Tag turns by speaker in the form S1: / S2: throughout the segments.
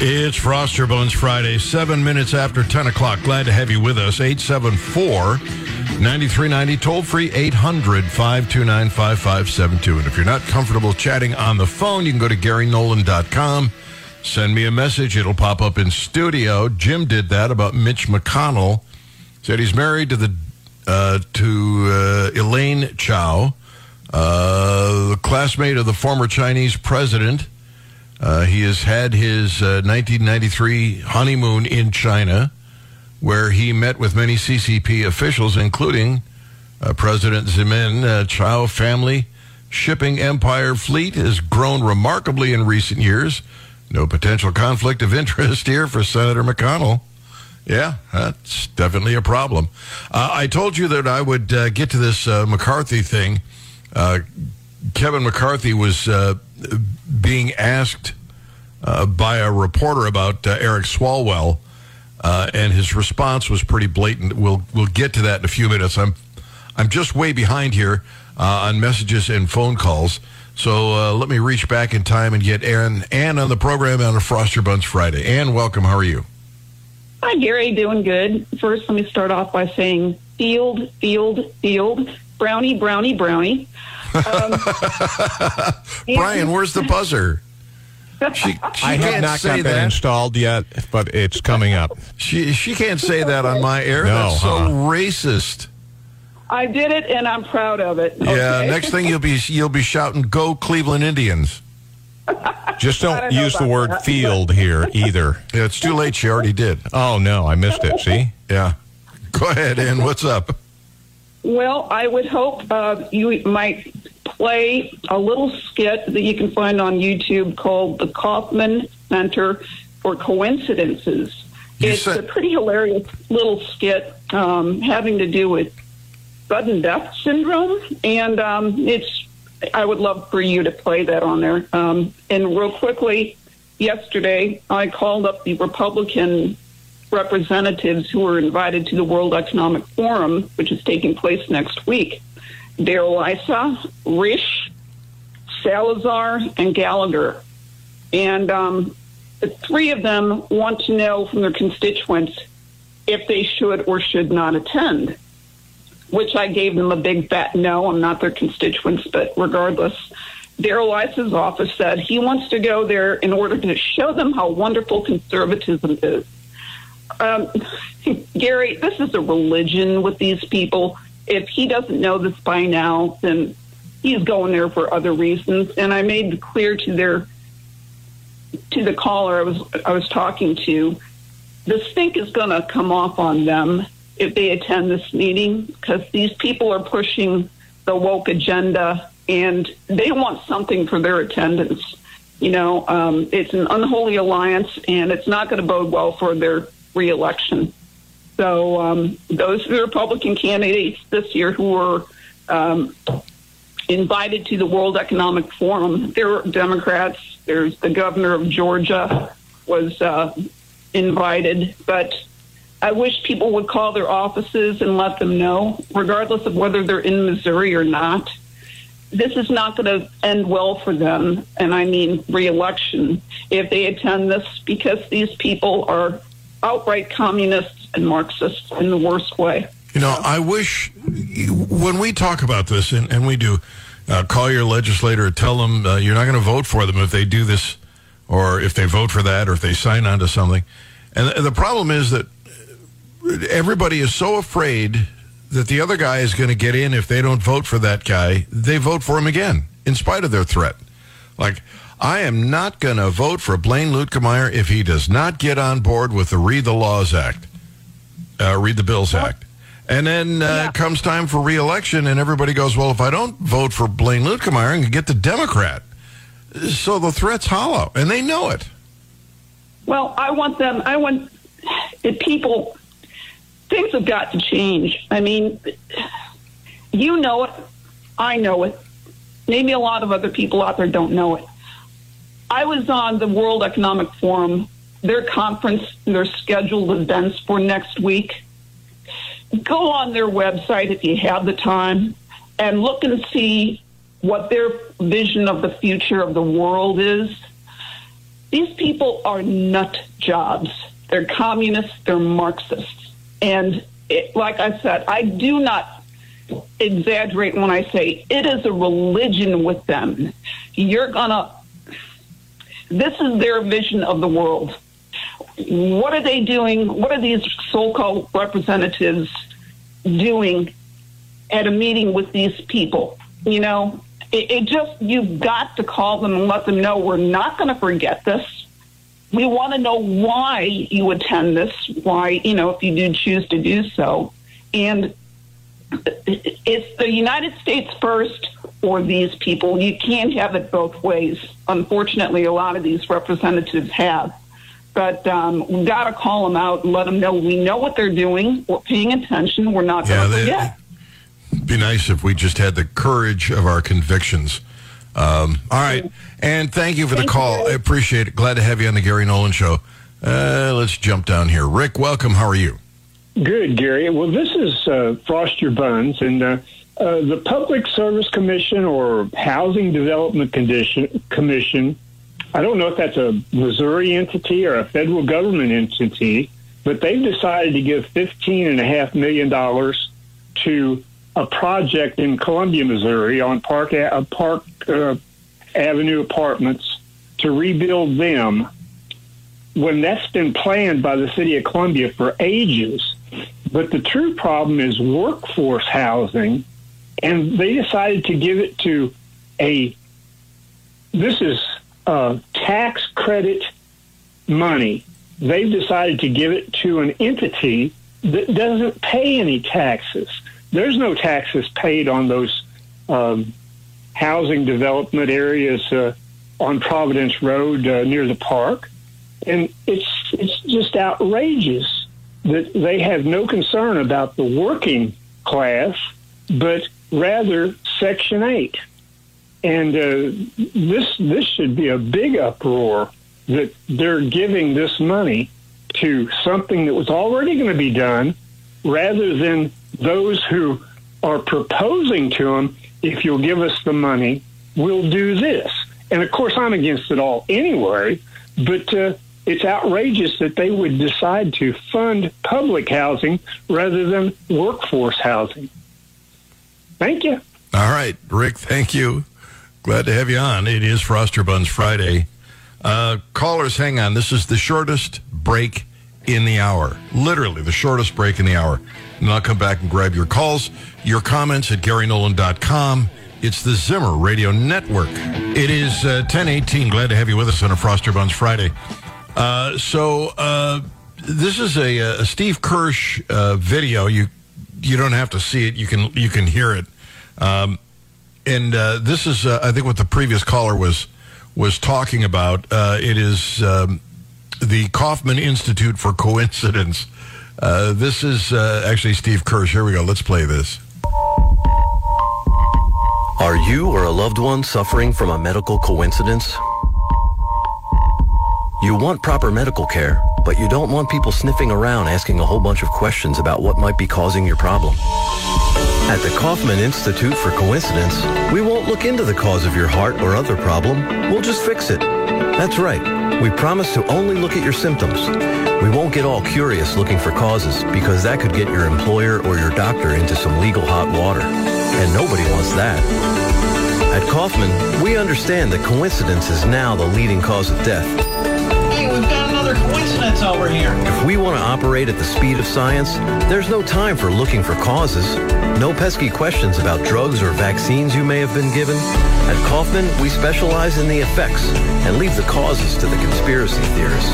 S1: It's Frost Your Buns Friday, seven minutes after 10 o'clock. Glad to have you with us. 874 9390, toll free 800 529 5572. And if you're not comfortable chatting on the phone, you can go to GaryNolan.com. Send me a message. It'll pop up in studio. Jim did that about Mitch McConnell. Said he's married to the uh, to uh, Elaine Chao, uh, the classmate of the former Chinese president. Uh, he has had his uh, 1993 honeymoon in China, where he met with many CCP officials, including uh, President Zemin. Uh, Chao family shipping empire fleet has grown remarkably in recent years. No potential conflict of interest here for Senator McConnell. Yeah, that's definitely a problem. Uh, I told you that I would uh, get to this uh, McCarthy thing. Kevin McCarthy was being asked uh, by a reporter about uh, Eric Swalwell, uh, and his response was pretty blatant. We'll we'll get to that in a few minutes. I'm I'm just way behind here uh, on messages and phone calls. So uh, let me reach back in time and get Ann Ann on the program on a Frost Your Buns Friday. Ann, welcome. How are you?
S2: Hi, Gary. Doing good. First, let me start off by saying field, field, field, brownie, brownie, brownie. Um,
S1: Brian, where's the buzzer? She, she
S3: I have
S1: can't
S3: not
S1: say
S3: got that,
S1: that.
S3: installed yet, but it's coming up.
S1: She she can't say that on my air.
S3: No,
S1: That's so
S3: huh?
S1: racist.
S2: I did it, and I'm proud of it.
S1: Yeah. Next thing you'll be you'll be shouting, "Go Cleveland Indians!"
S3: Just don't
S2: don't
S3: use the word
S2: that.
S3: field here either.
S1: Yeah, it's too late. She already did.
S3: Oh no, I missed it. See,
S1: Yeah. Go ahead, Ann. What's up?
S2: Well, I would hope uh, you might play a little skit that you can find on YouTube called the Kaufman Center for Coincidences.
S1: You
S2: it's
S1: said-
S2: a pretty hilarious little skit um, having to do with sudden death syndrome, and um, it's. I would love for you to play that on there. Um, and real quickly, yesterday I called up the Republican representatives who were invited to the World Economic Forum, which is taking place next week. Darrell Issa, Risch, Salazar, and Gallagher. And um, three of them want to know from their constituents if they should or should not attend, which I gave them a big fat no. I'm not their constituents, but regardless. Daryl office said he wants to go there in order to show them how wonderful conservatism is. Um, Gary, this is a religion with these people. If he doesn't know this by now, then he's going there for other reasons. And I made clear to their to the caller I was I was talking to, the stink is going to come off on them if they attend this meeting because these people are pushing the woke agenda and they want something for their attendance. You know, um, it's an unholy alliance, and it's not going to bode well for their reelection. So um, those are the Republican candidates this year who were um, invited to the World Economic Forum. There were Democrats. There's the governor of Georgia was uh, invited, but I wish people would call their offices and let them know, regardless of whether they're in Missouri or not. This is not going to end well for them, and I mean reelection, if they attend this, because these people are outright communists and Marxists in the worst way.
S1: You know, I wish when we talk about this, and, and we do, uh, call your legislator, tell them uh, you're not going to vote for them if they do this, or if they vote for that, or if they sign on to something. And the, the problem is that everybody is so afraid that the other guy is going to get in if they don't vote for that guy. They vote for him again, in spite of their threat. Like, I am not going to vote for Blaine Luetkemeyer if he does not get on board with the Read the Laws Act, uh, Read the Bills Act. And then uh,
S2: Yeah.
S1: comes time for reelection, and everybody goes, Well, if I don't vote for Blaine Luetkemeyer, I can get the Democrat. So the threat's hollow, and they know it.
S2: Well, I want them. I want people. Things have got to change. I mean, you know it. I know it. Maybe a lot of other people out there don't know it. I was on the World Economic Forum, their conference, their scheduled events for next week. Go on their website if you have the time and look and see what their vision of the future of the world is these people are nut jobs. They're communists, they're Marxists. And it, like I said, I do not exaggerate when I say it is a religion with them. You're going to, this is their vision of the world. What are they doing? What are these so called representatives doing at a meeting with these people? You know, it, it just, you've got to call them and let them know we're not going to forget this. We want to know why you attend this, why, you know, if you do choose to do so. And it's the United States first or these people. You can't have it both ways. Unfortunately, a lot of these representatives have. But um, we've got to call them out and let them know we know what they're doing. We're paying attention. We're not going to
S1: they-
S2: forget.
S1: be nice if we just had the courage of our convictions. Um, all right. And thank you for the
S2: Thank
S1: call.
S2: you.
S1: I appreciate it. Glad to have you on the Gary Nolan Show. Uh, let's jump down here. Rick, welcome. How are you?
S4: Good, Gary. Well, this is uh, Frost Your Buns, and uh, uh, the Public Service Commission or Housing Development Condition, Commission. I don't know if that's a Missouri entity or a federal government entity, but they've decided to give fifteen and a half million dollars to a project in Columbia, Missouri, on Park uh, Park uh, Avenue Apartments to rebuild them. When that's been planned by the city of Columbia for ages, but the true problem is workforce housing, and they decided to give it to a. This is uh, tax credit money. They've decided to give it to an entity that doesn't pay any taxes. There's no taxes paid on those um, housing development areas uh, on Providence Road uh, near the park, and it's it's just outrageous that they have no concern about the working class, but rather Section Eight. And uh, this this should be a big uproar that they're giving this money to something that was already going to be done, rather than those who are proposing to them, if you'll give us the money, we'll do this. And of course, I'm against it all anyway, but uh, it's outrageous that they would decide to fund public housing rather than workforce housing. Thank you.
S1: All right, Rick, thank you. Glad to have you on. It is Frost Your Buns Friday. Uh, callers, hang on. This is the shortest break in the hour. Literally, the shortest break in the hour. And I'll come back and grab your calls, your comments at GaryNolan.com. It's the Zimmer Radio Network. It is uh, 1018. Glad to have you with us on a Frost Your Buns Friday. Uh, so, uh, this is a, a Steve Kirsch uh, video. You you don't have to see it. You can you can hear it. Um, and uh, this is, uh, I think, what the previous caller was was talking about. Uh, it is um, the Kaufman Institute for Coincidence. Uh, this is uh, actually Steve Kirsch. Here we go. Let's play this.
S5: Are you or a loved one suffering from a medical coincidence? You want proper medical care, but you don't want people sniffing around asking a whole bunch of questions about what might be causing your problem. At the Kaufman Institute for Coincidence, we won't look into the cause of your heart or other problem. We'll just fix it. That's right. We promise to only look at your symptoms. We won't get all curious looking for causes because that could get your employer or your doctor into some legal hot water. And nobody wants that. At Kaufman, we understand that coincidence is now the leading cause of death.
S6: Over here.
S5: If we want to operate at the speed of science, there's no time for looking for causes. No pesky questions about drugs or vaccines you may have been given. At Kaufman, we specialize in the effects and leave the causes to the conspiracy theorists.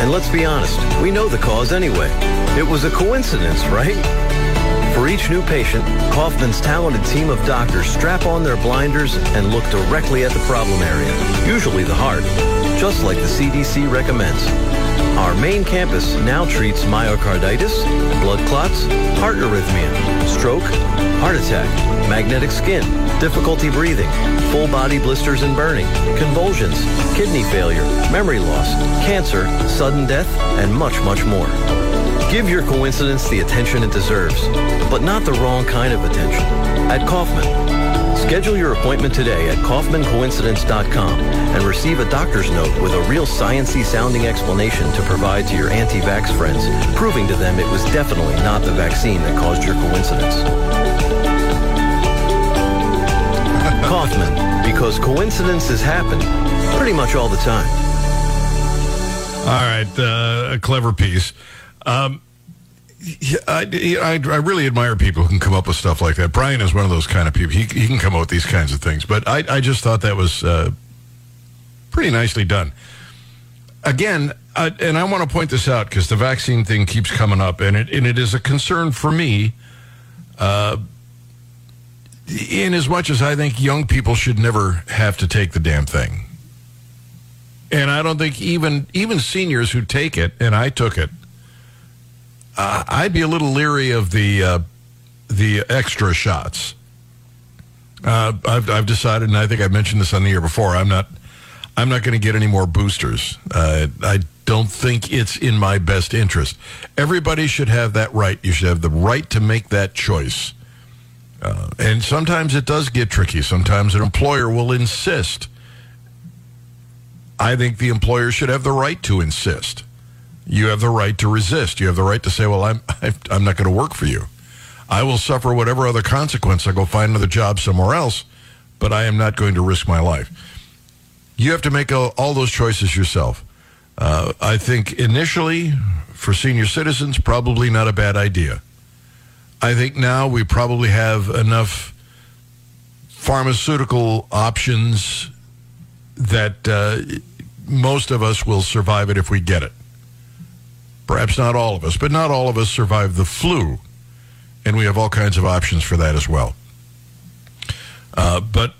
S5: And let's be honest, we know the cause anyway. It was a coincidence, right? For each new patient, Kaufman's talented team of doctors strap on their blinders and look directly at the problem area, usually the heart, just like the CDC recommends. Our main campus now treats myocarditis, blood clots, heart arrhythmia, stroke, heart attack, magnetic skin, difficulty breathing, full body blisters and burning, convulsions, kidney failure, memory loss, cancer, sudden death, and much, much more. Give your coincidence the attention it deserves, but not the wrong kind of attention. At Kaufman, Schedule your appointment today at KaufmanCoincidence.com and receive a doctor's note with a real sciency sounding explanation to provide to your anti-vax friends, proving to them it was definitely not the vaccine that caused your coincidence. Kaufman, because coincidences happen pretty much all the time.
S1: All right, uh, a clever piece. Um, I, I, I really admire people who can come up with stuff like that. Brian is one of those kind of people. He, he can come up with these kinds of things. But I, I just thought that was uh, pretty nicely done. Again, uh, and I want to point this out because the vaccine thing keeps coming up, and it, and it is a concern for me. Uh, in as much as I think young people should never have to take the damn thing. And I don't think even even seniors who take it, and I took it, uh, I'd be a little leery of the uh, the extra shots. Uh, I've I've decided, and I think I mentioned this on the air before. I'm not I'm not going to get any more boosters. Uh, I don't think it's in my best interest. Everybody should have that right. You should have the right to make that choice. Uh, and sometimes it does get tricky. Sometimes an employer will insist. I think the employer should have the right to insist. You have the right to resist. You have the right to say, "Well, I'm I'm not going to work for you. I will suffer whatever other consequence. I go find another job somewhere else, but I am not going to risk my life." You have to make all, all those choices yourself. Uh, I think initially, for senior citizens, probably not a bad idea. I think now we probably have enough pharmaceutical options that uh, most of us will survive it if we get it. Perhaps not all of us, but not all of us survive the flu. And we have all kinds of options for that as well. Uh, but,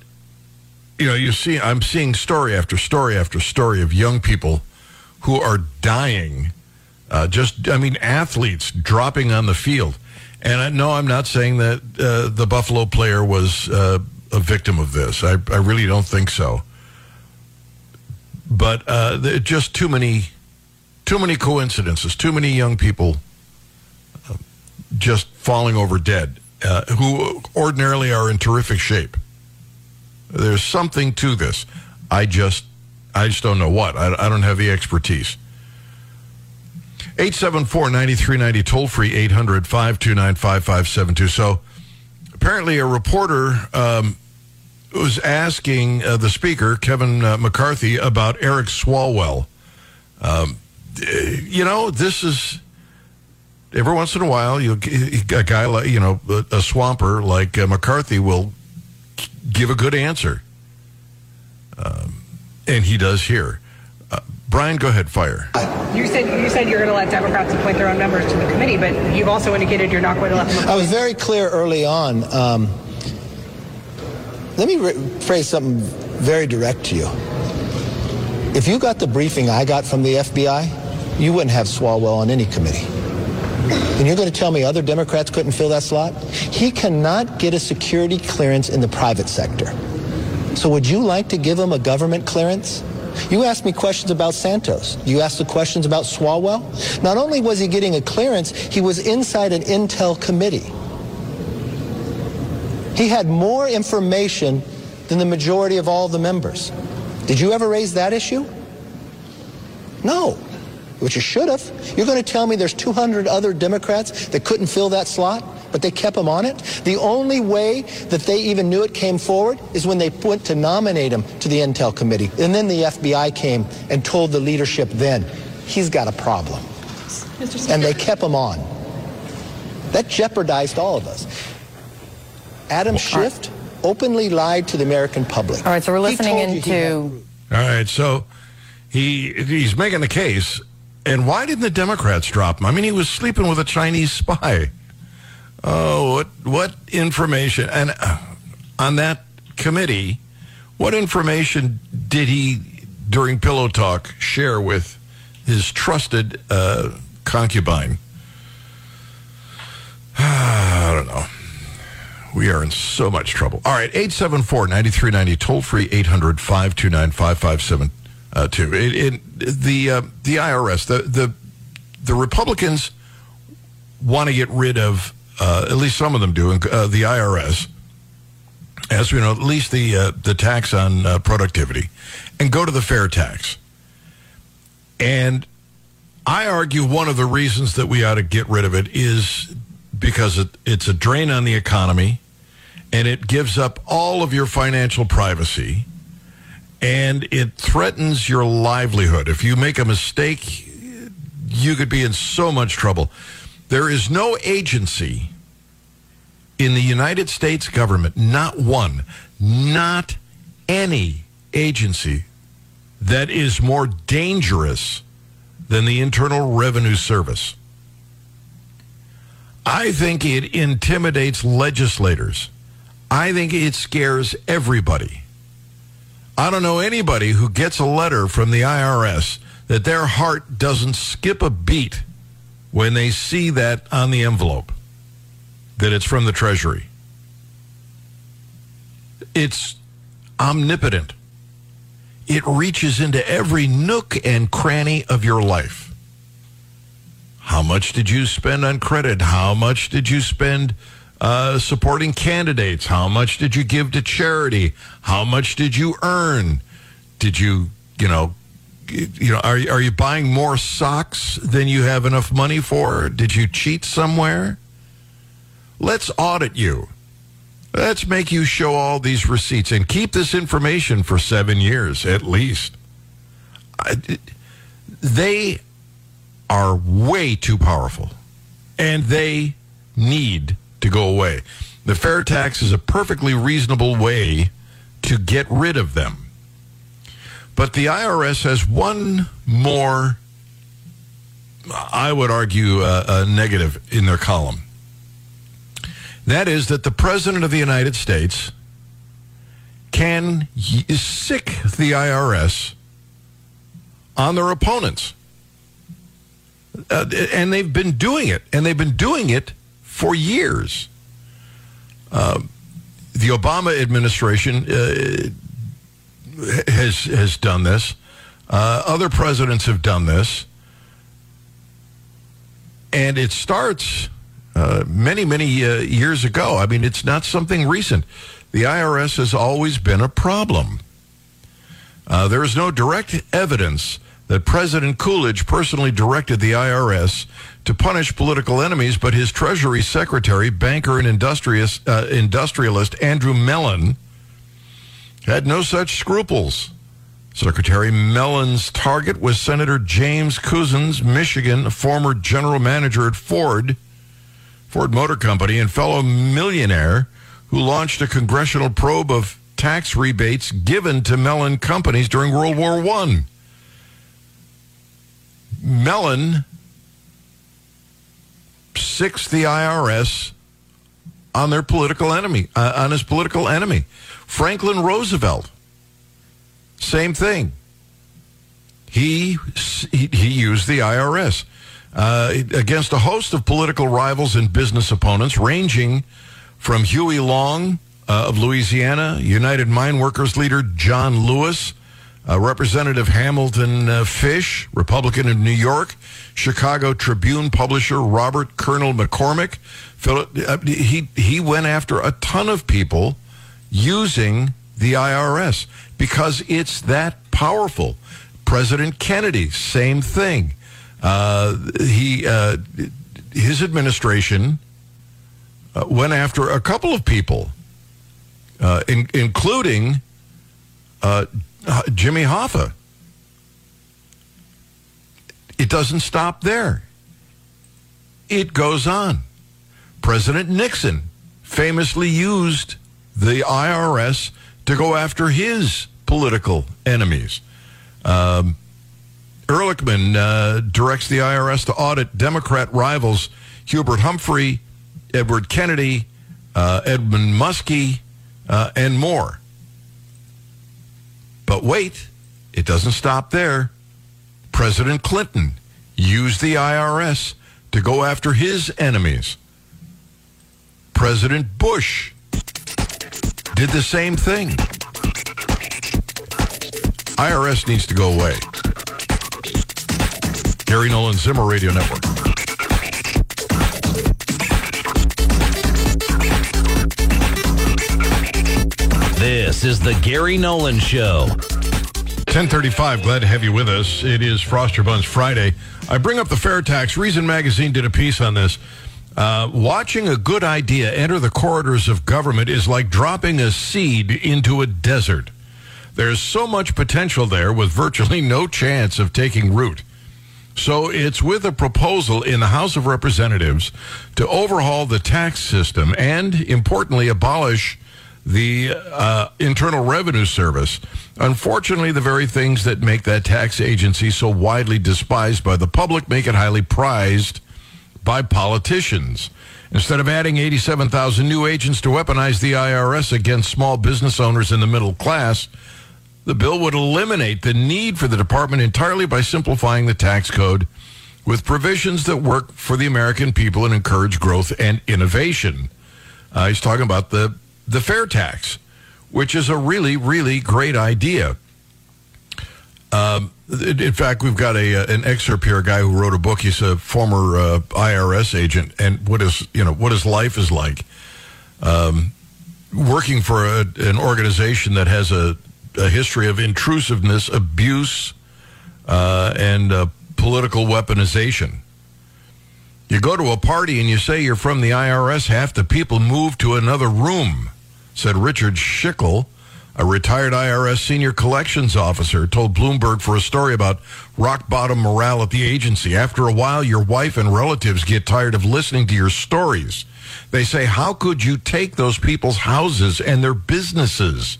S1: you know, you see, I'm seeing story after story after story of young people who are dying. Uh, just, I mean, athletes dropping on the field. And I, no, I'm not saying that uh, the Buffalo player was uh, a victim of this. I, I really don't think so. But uh, just too many, too many coincidences. Too many young people uh, just falling over dead, uh, who ordinarily are in terrific shape. There's something to this. I just, I just don't know what. I, I don't have the expertise. 874-9390 toll free 800-529-5572 so apparently a reporter um, was asking uh, the speaker kevin uh, mccarthy about eric swalwell um, you know this is every once in a while you a guy like you know a, a swamper like uh, mccarthy will give a good answer um, and he does here uh, brian go ahead fire
S7: You said you said you're going to let Democrats appoint their own members to the committee, but you've also indicated you're not going to let them.
S8: I was very clear early on. Um, let me re- phrase something very direct to you. If you got the briefing I got from the FBI, you wouldn't have Swalwell on any committee. And you're going to tell me other Democrats couldn't fill that slot? He cannot get a security clearance in the private sector. So would you like to give him a government clearance? You asked me questions about Santos. You asked the questions about Swalwell. Not only was he getting a clearance, he was inside an intel committee. He had more information than the majority of all the members. Did you ever raise that issue? No, which you should have. You're going to tell me there's 200 other Democrats that couldn't fill that slot, but they kept him on it? The only way that they even knew it came forward is when they went to nominate him to the Intel Committee. And then the FBI came and told the leadership then, he's got a problem. And they kept him on. That jeopardized all of us. Adam Schiff openly lied to the American public.
S9: All right, so we're listening
S8: told you he had
S9: into.
S1: All right, so he he's making the case, and why didn't the Democrats drop him? I mean, he was sleeping with a Chinese spy. Oh, what what information? And uh, on that committee, what information did he during pillow talk share with his trusted uh, concubine? I don't know. We are in so much trouble. All right, 874-9390, toll free 800-529-5572. It, it, the uh, the IRS, the the the Republicans want to get rid of uh, at least some of them do uh, the IRS as we know, at least the uh, the tax on uh, productivity, and go to the fair tax. And I argue one of the reasons that we ought to get rid of it is because it, it's a drain on the economy, and it gives up all of your financial privacy, and it threatens your livelihood. If you make a mistake, you could be in so much trouble. There is no agency in the United States government, not one, not any agency that is more dangerous than the Internal Revenue Service. I think it intimidates legislators. I think it scares everybody. I don't know anybody who gets a letter from the IRS that their heart doesn't skip a beat when they see that on the envelope that it's from the Treasury. It's omnipotent. It reaches into every nook and cranny of your life. How much did you spend on credit? How much did you spend uh, supporting candidates? How much did you give to charity? How much did you earn? Did you, you know, you know, are are you buying more socks than you have enough money for? Did you cheat somewhere? Let's audit you. Let's make you show all these receipts and keep this information for seven years at least. I, they are way too powerful and they need to go away. The fair tax is a perfectly reasonable way to get rid of them. But the IRS has one more, I would argue, uh, a negative in their column. That is that the President of the United States can sick the IRS on their opponents. Uh, and they've been doing it, and they've been doing it for years. Uh, the Obama administration uh, has has done this. Uh, other presidents have done this, and it starts uh, many many uh, years ago. I mean, it's not something recent. The IRS has always been a problem. Uh, there is no direct evidence that President Coolidge personally directed the IRS to punish political enemies, but his Treasury Secretary, banker, and uh, industrialist Andrew Mellon had no such scruples. Secretary Mellon's target was Senator James Couzens, Michigan, former general manager at Ford, Ford Motor Company, and fellow millionaire who launched a congressional probe of tax rebates given to Mellon companies during World War I. Mellon sixth the IRS on their political enemy, uh, on his political enemy. Franklin Roosevelt, same thing. He he, he used the IRS uh, against a host of political rivals and business opponents, ranging from Huey Long uh, of Louisiana, United Mine Workers leader John Lewis, uh, Representative Hamilton uh, Fish, Republican of New York, Chicago Tribune publisher Robert Colonel McCormick. Uh, he he went after a ton of people using the IRS because it's that powerful. President Kennedy, same thing. Uh, he uh, his administration uh, went after a couple of people, in, including Jimmy Hoffa. It doesn't stop there. It goes on. President Nixon famously used the IRS to go after his political enemies. Um, Ehrlichman uh, directs the IRS to audit Democrat rivals Hubert Humphrey, Edward Kennedy, uh, Edmund Muskie, uh, and more. But wait, it doesn't stop there. President Clinton used the IRS to go after his enemies. President Bush did the same thing. IRS needs to go away. Gary Nolan Zimmer Radio Network.
S9: This is the Gary Nolan Show.
S1: 1035, glad to have you with us. It is Frost Your Buns Friday. I bring up the fair tax. Reason Magazine did a piece on this. Uh, watching a good idea enter the corridors of government is like dropping a seed into a desert. There's so much potential there with virtually no chance of taking root. So it's with a proposal in the House of Representatives to overhaul the tax system and, importantly, abolish the uh, Internal Revenue Service. Unfortunately, the very things that make that tax agency so widely despised by the public make it highly prized by politicians. Instead of adding 87,000 new agents to weaponize the IRS against small business owners in the middle class, the bill would eliminate the need for the department entirely by simplifying the tax code with provisions that work for the American people and encourage growth and innovation. Uh, he's talking about the, the fair tax, which is a really, really great idea. Um, in fact, we've got a uh, an excerpt here. A guy who wrote a book. He's a former uh, IRS agent, and what is you know what his life is like. Um, working for a, an organization that has a, a history of intrusiveness, abuse, uh, and uh, political weaponization. You go to a party and you say you're from the IRS, half the people move to another room, said Richard Schickel, a retired IRS senior collections officer, told Bloomberg for a story about rock bottom morale at the agency. After a while, your wife and relatives get tired of listening to your stories. They say, How could you take those people's houses and their businesses?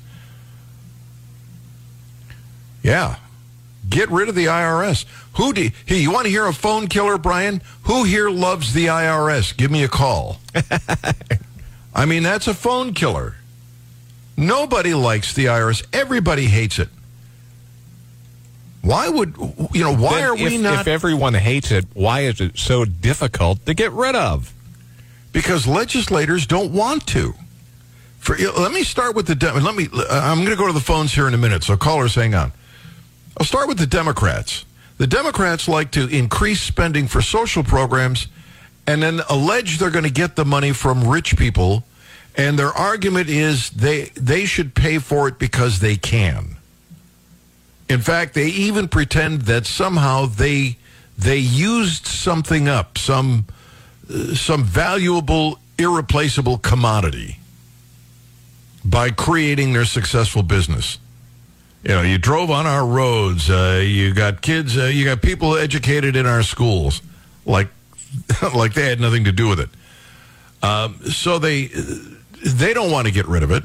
S1: Yeah. Get rid of the IRS. Who do hey, you want to hear a phone killer, Brian? Who here loves the IRS? Give me a call. I mean, that's a phone killer. Nobody likes the IRS. Everybody hates it. Why would you know? Why
S3: Then
S1: are we
S3: if,
S1: not?
S3: If everyone hates it, why is it so difficult to get rid of?
S1: because legislators don't want to. For, let me start with the. Let me. I'm going to go to the phones here in a minute. So callers, hang on. I'll start with the Democrats. The Democrats like to increase spending for social programs, and then allege they're going to get the money from rich people, and their argument is they they should pay for it because they can. In fact, they even pretend that somehow they they used something up, some some valuable, irreplaceable commodity by creating their successful business. You know, you drove on our roads. Uh, you got kids. Uh, you got people educated in our schools, like like they had nothing to do with it. Um, so they they don't want to get rid of it.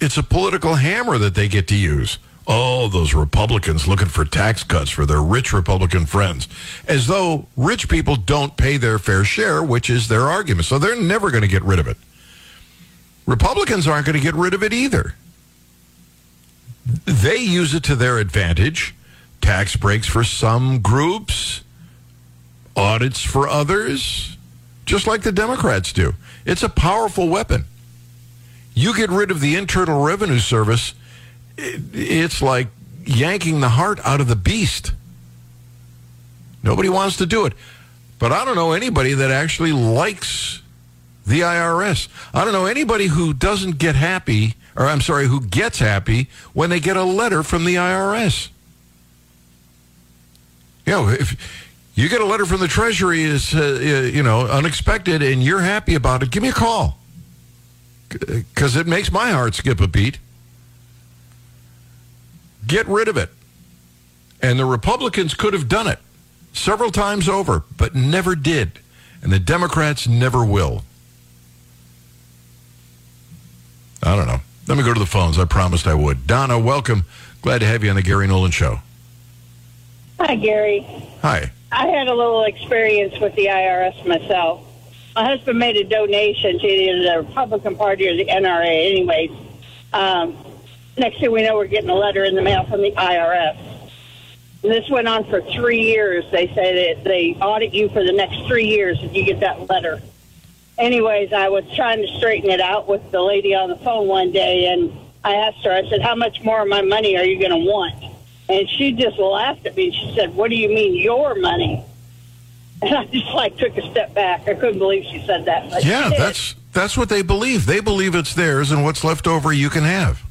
S1: It's a political hammer that they get to use. Oh, those Republicans looking for tax cuts for their rich Republican friends, as though rich people don't pay their fair share, which is their argument. So they're never going to get rid of it. Republicans aren't going to get rid of it either. They use it to their advantage. Tax breaks for some groups, audits for others, just like the Democrats do. It's a powerful weapon. You get rid of the Internal Revenue Service, it- it's like yanking the heart out of the beast. Nobody wants to do it. But I don't know anybody that actually likes the IRS. I don't know anybody who doesn't get happy, or I'm sorry, who gets happy when they get a letter from the IRS. You know, if you get a letter from the Treasury is uh, you know unexpected and you're happy about it, give me a call because it makes my heart skip a beat. Get rid of it. And the Republicans could have done it several times over, but never did. And the Democrats never will. I don't know. Let me go to the phones. I promised I would. Donna, welcome. Glad to have you on the Gary Nolan Show.
S10: Hi, Gary.
S1: Hi.
S10: I had a little experience with the IRS myself. My husband made a donation to either the Republican Party or the NRA. Anyways, um, next thing we know, we're getting a letter in the mail from the IRS. And this went on for three years. They say that they audit you for the next three years if you get that letter. Anyways, I was trying to straighten it out with the lady on the phone one day, and I asked her, I said, How much more of my money are you going to want? And she just laughed at me. She said, What do you mean, your money? And I just like took a step back. I couldn't believe she said that. But
S1: Yeah, that's that's what they believe. They believe it's theirs, and what's left over you can have.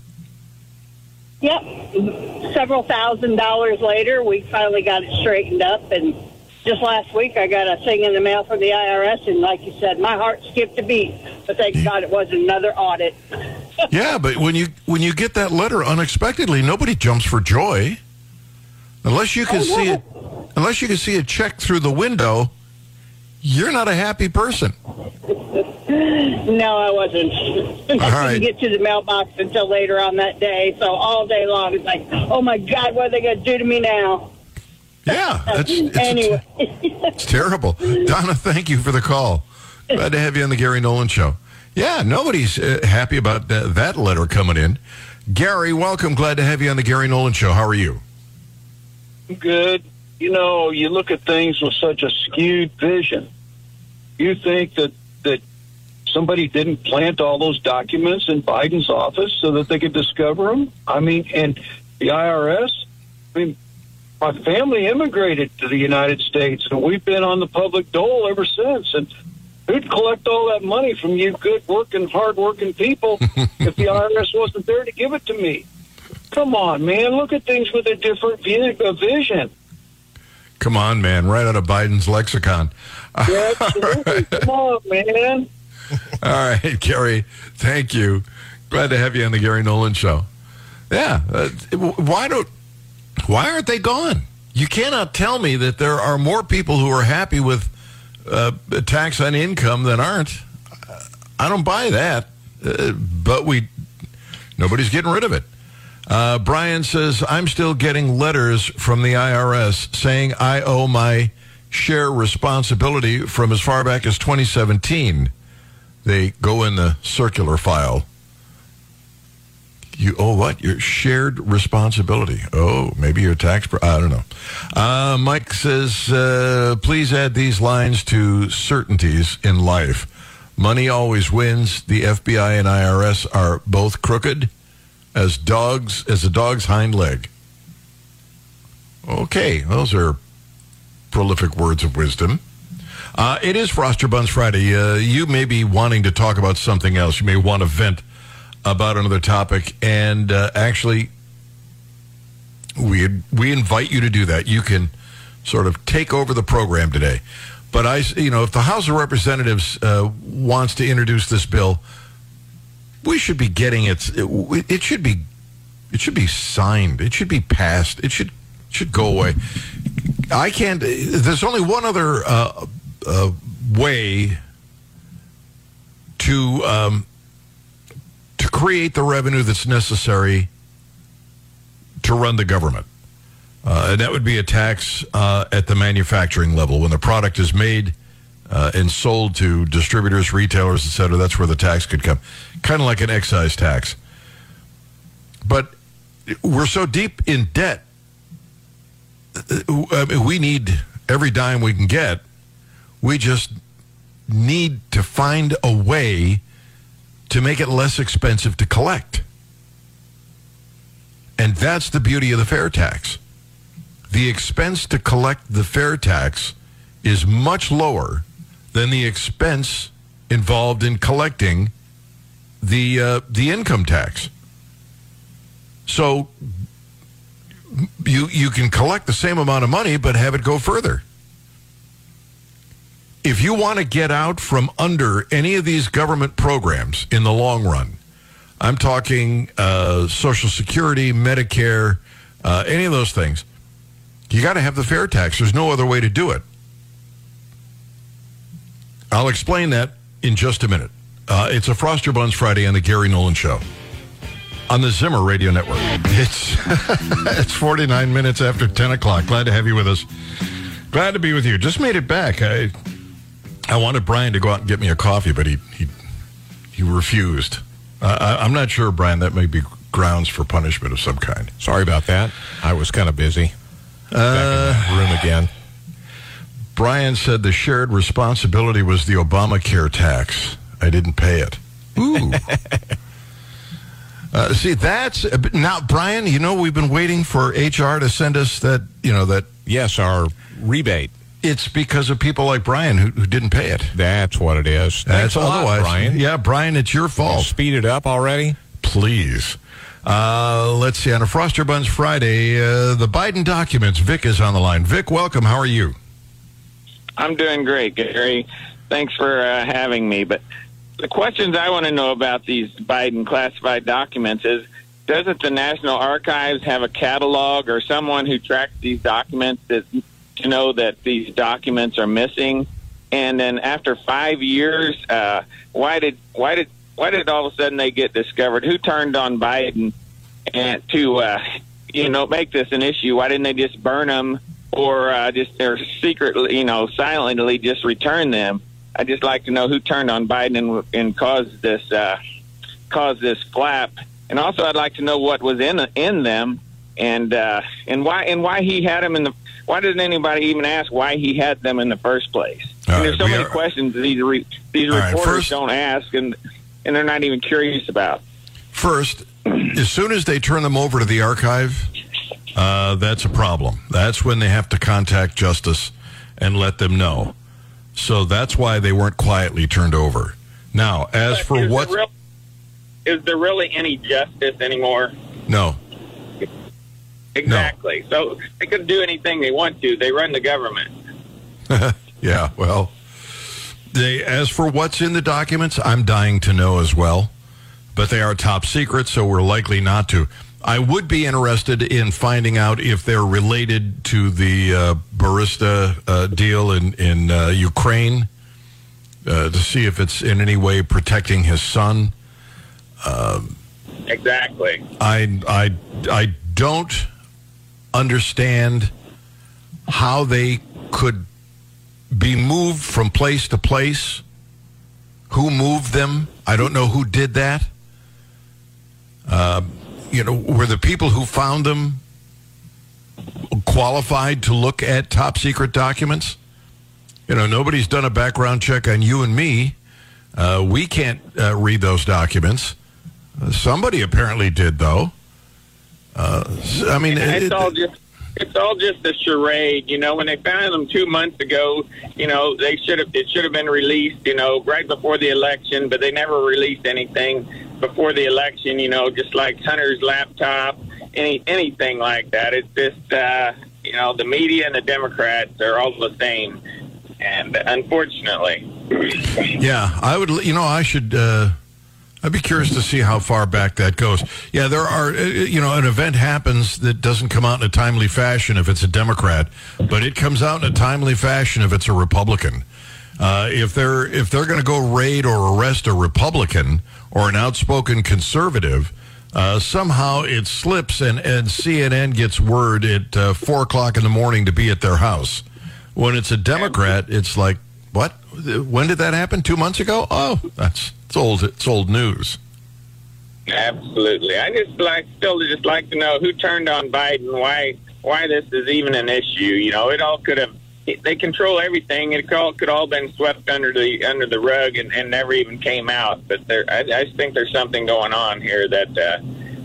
S10: Yep. Several thousand dollars later, we finally got it straightened up. And just last week, I got a thing in the mail from the IRS. And like you said, my heart skipped a beat. But thank God it wasn't another audit.
S1: Yeah, but when you when you get that letter unexpectedly, nobody jumps for joy. Unless you can oh, see it unless you can see a check through the window, you're not a happy person.
S10: No, I wasn't. I
S1: right.
S10: didn't get to the mailbox until later on that day. So all day long, it's like, oh my God, what are they going to do to me now?
S1: Yeah, that's it's,
S10: anyway.
S1: it's terrible. Donna, thank you for the call. Glad to have you on the Gary Nolan Show. Yeah, nobody's uh, happy about that, that letter coming in. Gary, welcome. Glad to have you on the Gary Nolan Show. How are you?
S11: good. You know, you look at things with such a skewed vision. You think that that somebody didn't plant all those documents in Biden's office so that they could discover them? I mean, and the IRS. I mean, my family immigrated to the United States, and we've been on the public dole ever since. And who'd collect all that money from you good working, hard working people if the IRS wasn't there to give it to me? Come on, man. Look at things with a different view, a vision.
S1: Come on, man. Right out of Biden's lexicon.
S11: Yeah, absolutely. Come on, man.
S1: All right, Gary. Thank you. Glad to have you on the Gary Nolan Show. Yeah. Uh, why don't? Why aren't they gone? You cannot tell me that there are more people who are happy with uh, tax on income than aren't. I don't buy that. Uh, but we nobody's getting rid of it. Uh, Brian says, I'm still getting letters from the IRS saying I owe my share responsibility from as far back as 2017. They go in the circular file. You owe what? Your shared responsibility. Oh, maybe your tax. Pro- I don't know. Uh, Mike says, uh, please add these lines to certainties in life. Money always wins. The FBI and IRS are both crooked as dogs as a dog's hind leg. Okay, those are prolific words of wisdom. Uh, it is Frost Your Buns Friday. Uh, you may be wanting to talk about something else. You may want to vent about another topic, and uh, actually, we we invite you to do that. You can sort of take over the program today. But I, you know, if the House of Representatives uh, wants to introduce this bill, we should be getting it. It, it should be. It should be signed. It should be passed. It should should go away. I can't. There's only one other uh, uh, way to um, to create the revenue that's necessary to run the government, uh, and that would be a tax uh, at the manufacturing level when the product is made uh, and sold to distributors, retailers, et cetera. That's where the tax could come, kind of like an excise tax. But we're so deep in debt uh, we need every dime we can get. We just need to find a way to make it less expensive to collect. And that's the beauty of the fair tax. The expense to collect the fair tax is much lower than the expense involved in collecting the uh, the income tax. So you you can collect the same amount of money but have it go further. If you want to get out from under any of these government programs in the long run, I'm talking uh, Social Security, Medicare, uh, any of those things, you got to have the fair tax. There's no other way to do it. I'll explain that in just a minute. Uh, it's a Frost Your Buns Friday on the Gary Nolan Show on the Zimmer Radio Network. It's it's 49 minutes after 10 o'clock. Glad to have you with us. Glad to be with you. Just made it back. I I wanted Brian to go out and get me a coffee, but he he he refused. Uh, I, I'm not sure, Brian. That may be grounds for punishment of some kind.
S3: Sorry about that. I was kind of busy.
S1: Uh,
S3: in the room again.
S1: Brian said the shared responsibility was the Obamacare tax. I didn't pay it. Ooh. Uh, see, that's now, Brian. You know, we've been waiting for HR to send us that. You know that.
S3: Yes, our rebate.
S1: It's because of people like Brian who, who didn't pay it.
S3: That's what it is.
S1: That's
S3: a lot, Brian.
S1: Yeah, Brian, it's your fault.
S3: Speed it up already.
S1: Please. Uh, let's see. On a Frost Your Buns Friday, uh, the Biden documents. Vic is on the line. Vic, welcome. How are you?
S12: I'm doing great, Gary. Thanks for uh, having me. But the questions I want to know about these Biden classified documents is doesn't the National Archives have a catalog or someone who tracks these documents that, to know that these documents are missing? And then after five years, uh, why did why did why did all of a sudden they get discovered? Who turned on Biden and to uh, you know make this an issue? Why didn't they just burn them or uh, just or secretly you know silently just return them? I'd just like to know who turned on Biden and, and caused this uh, caused this flap. And also, I'd like to know what was in in them and uh, and why and why he had them in the. Why didn't anybody even ask why he had them in the first place?
S1: All
S12: And there's so many
S1: are-
S12: questions these re, these
S1: All right,
S12: reporters
S1: first-
S12: don't ask, and and they're not even curious about.
S1: First, as soon as they turn them over to the archive, uh, that's a problem. That's when they have to contact justice and let them know. So that's why they weren't quietly turned over. Now, as
S12: But
S1: for what,
S12: real- is there really any justice anymore?
S1: no,
S12: Exactly. So they could do anything they want to. They run the government.
S1: yeah, well, they as for what's in the documents, I'm dying to know as well. But they are top secret, so we're likely not to. I would be interested in finding out if they're related to the uh, Burisma uh, deal in in uh, Ukraine uh, to see if it's in any way protecting his son. Um,
S12: Exactly.
S1: I I I don't understand how they could be moved from place to place. Who moved them? I don't know who did that. Uh, you know, were the people who found them qualified to look at top secret documents? You know, nobody's done a background check on you and me. Uh, we can't uh, read those documents. Uh, somebody apparently did, though. Uh, I mean,
S12: it's
S1: it-
S12: all just it's all just a charade. You know, when they found them two months ago, you know they should have it should have been released. You know, right before the election, but they never released anything before the election. You know, just like Hunter's laptop, any anything like that. It's just uh, you know the media and the Democrats are all the same, and unfortunately.
S1: Yeah, I would. You know, I should. Uh, I'd be curious to see how far back that goes. Yeah, there are. uh, You know, an event happens that doesn't come out in a timely fashion if it's a Democrat, but it comes out in a timely fashion if it's a Republican. Uh, if they're if they're going to go raid or arrest a Republican or an outspoken conservative, uh, somehow it slips and, and CNN gets word at uh, four o'clock in the morning to be at their house. When it's a Democrat, it's like, what? When did that happen? Two months ago? Oh, that's it's old. It's old news.
S12: Absolutely. I just like still just like to know who turned on Biden, why why this is even an issue. You know, it all could have they control everything. It all could all been swept under the under the rug and, and never even came out. But there, I, I think there's something going on here that uh,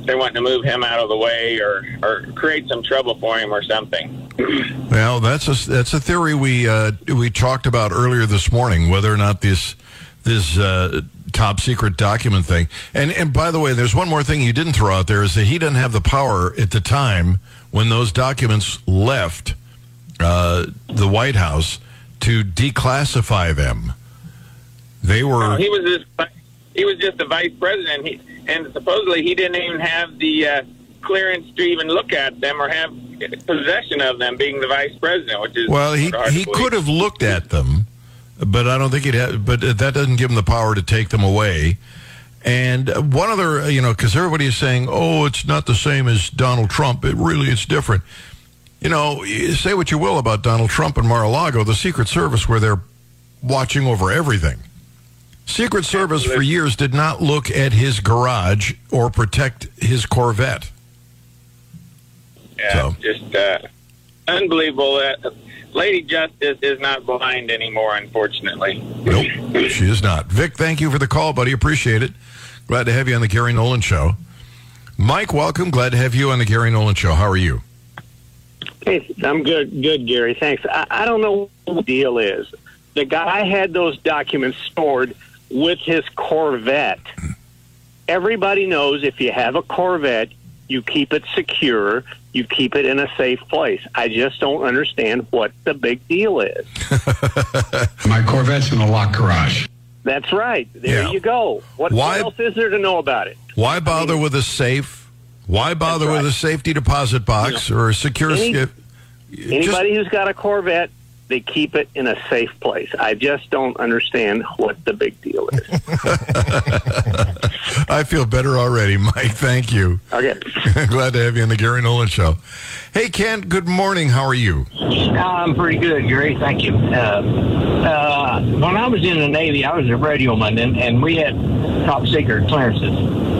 S12: they're wanting to move him out of the way or or create some trouble for him or something.
S1: Well, that's a that's a theory we uh, we talked about earlier this morning. Whether or not this this uh, top secret document thing. And and by the way, there's one more thing you didn't throw out there is that he didn't have the power at the time when those documents left uh, the White House to declassify them. They were.
S12: No, he was just he was just the vice president. He, and supposedly he didn't even have the uh, clearance to even look at them or have possession of them, being the vice president. Which is
S1: Well, he
S12: sort of hard to
S1: he could have looked at them, but I don't think he'd have. But that doesn't give him the power to take them away. And one other, you know, because everybody is saying, "Oh, it's not the same as Donald Trump." It really, it's different. You know, say what you will about Donald Trump and Mar-a-Lago, the Secret Service, where they're watching over everything. Secret Service for years did not look at his garage or protect his Corvette.
S12: Yeah, just uh, unbelievable that Lady Justice is not blind anymore, unfortunately.
S1: Nope, she is not. Vic, thank you for the call, buddy. Appreciate it. Glad to have you on the Gary Nolan Show. Mike, welcome. Glad to have you on the Gary Nolan Show. How are you?
S13: Hey, I'm good, good, Gary. Thanks. I, I don't know what the deal is. The guy had those documents stored with his Corvette. everybody knows if you have a Corvette, you keep it secure, you keep it in a safe place. I just don't understand what the big deal is.
S14: My Corvette's in a locked garage.
S13: That's right. There
S1: Yeah.
S13: you go. What,
S1: Why-
S13: what else is there to know about it?
S1: Why bother with a safe? Why bother with a safety deposit box or a secure
S13: Any-
S1: skip?
S13: Anybody who's got a Corvette, they keep it in a safe place. I just don't understand what the big deal is.
S1: I feel better already, Mike. Thank you.
S13: Okay.
S1: Glad to have you on the Gary Nolan Show. Hey, Kent, good morning. How are you?
S6: I'm pretty good, Gary. Thank you. Uh, uh, when I was in the Navy, I was a radioman, and, and we had top secret clearances.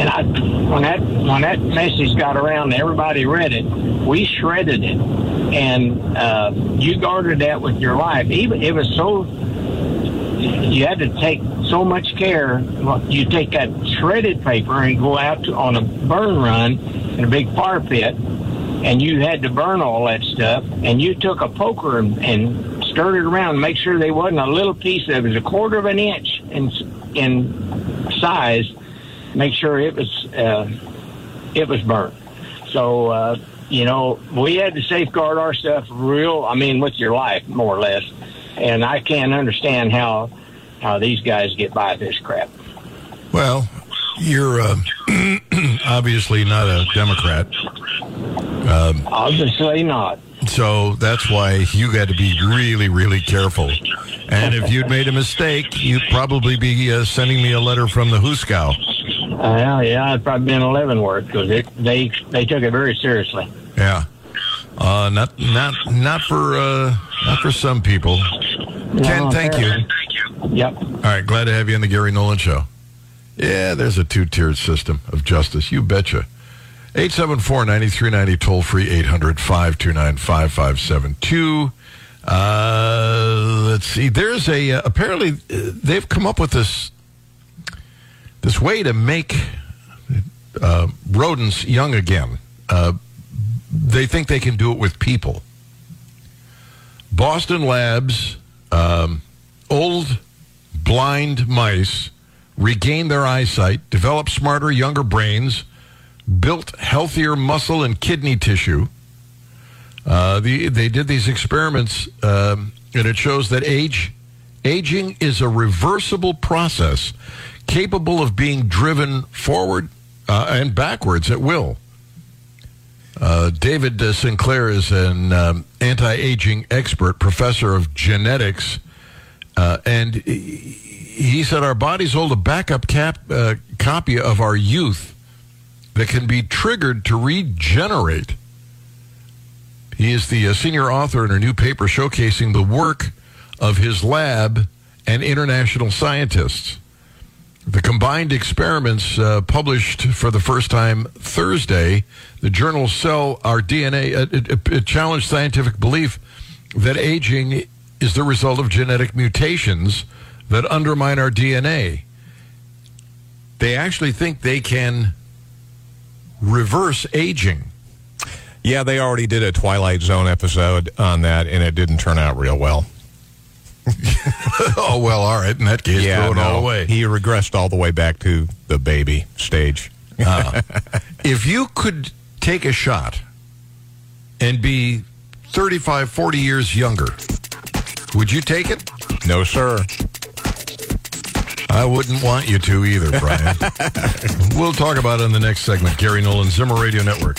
S6: And I, when that when that message got around, everybody read it. We shredded it, and uh, you guarded that with your life. Even it was so you had to take so much care. You take that shredded paper and go out to, on a burn run in a big fire pit, and you had to burn all that stuff. And you took a poker and, and stirred it around, and make sure there wasn't a little piece that was a quarter of an inch in in size. Make sure it was uh, it was burnt. So uh, you know we had to safeguard our stuff real. I mean, with your life, more or less. And I can't understand how how these guys get by this crap.
S1: Well, you're uh, obviously not a Democrat. Um,
S6: Obviously not.
S1: So that's why you got to be really, really careful. And if you'd made a mistake, you'd probably be uh, sending me a letter from the Huskow.
S6: Uh, yeah, it'd probably been Leavenworth because they they took it very seriously.
S1: Yeah. Uh, not not not for uh, not for some people. Ken,
S6: No,
S1: thank you.
S6: Yep.
S1: All right, glad to have you on the Gary Nolan Show. Yeah, there's a two tiered system of justice. You betcha. 874 9390, toll free 800 529 5572. Uh, Let's see. There's a, uh, apparently, uh, they've come up with this, this way to make uh, rodents young again. Uh, they think they can do it with people. Boston Labs, um, old blind mice regain their eyesight, develop smarter, younger brains, built healthier muscle and kidney tissue. Uh, the, they did these experiments, um, and it shows that age aging is a reversible process capable of being driven forward uh, and backwards at will. Uh, David uh, Sinclair is an um, anti-aging expert, professor of genetics, uh, and he- he said our bodies hold a backup cap, uh, copy of our youth that can be triggered to regenerate. He is the uh, senior author in a new paper showcasing the work of his lab and international scientists. The combined experiments uh, published for the first time Thursday, the journal Cell Our DNA, uh, it, it, it challenged scientific belief that aging is the result of genetic mutations that undermine our DNA. They actually think they can reverse aging.
S3: Yeah, they already did a Twilight Zone episode on that, and it didn't turn out real well.
S1: oh well, all right. In that case,
S3: yeah,
S1: throw it
S3: no,
S1: all away.
S3: He regressed all the way back to the baby stage.
S1: Uh, if you could take a shot and be 35, 40 years younger, would you take it?
S3: No, sir.
S1: I wouldn't want you to either, Brian. we'll talk about it in the next segment. Gary Nolan, Zimmer Radio Network.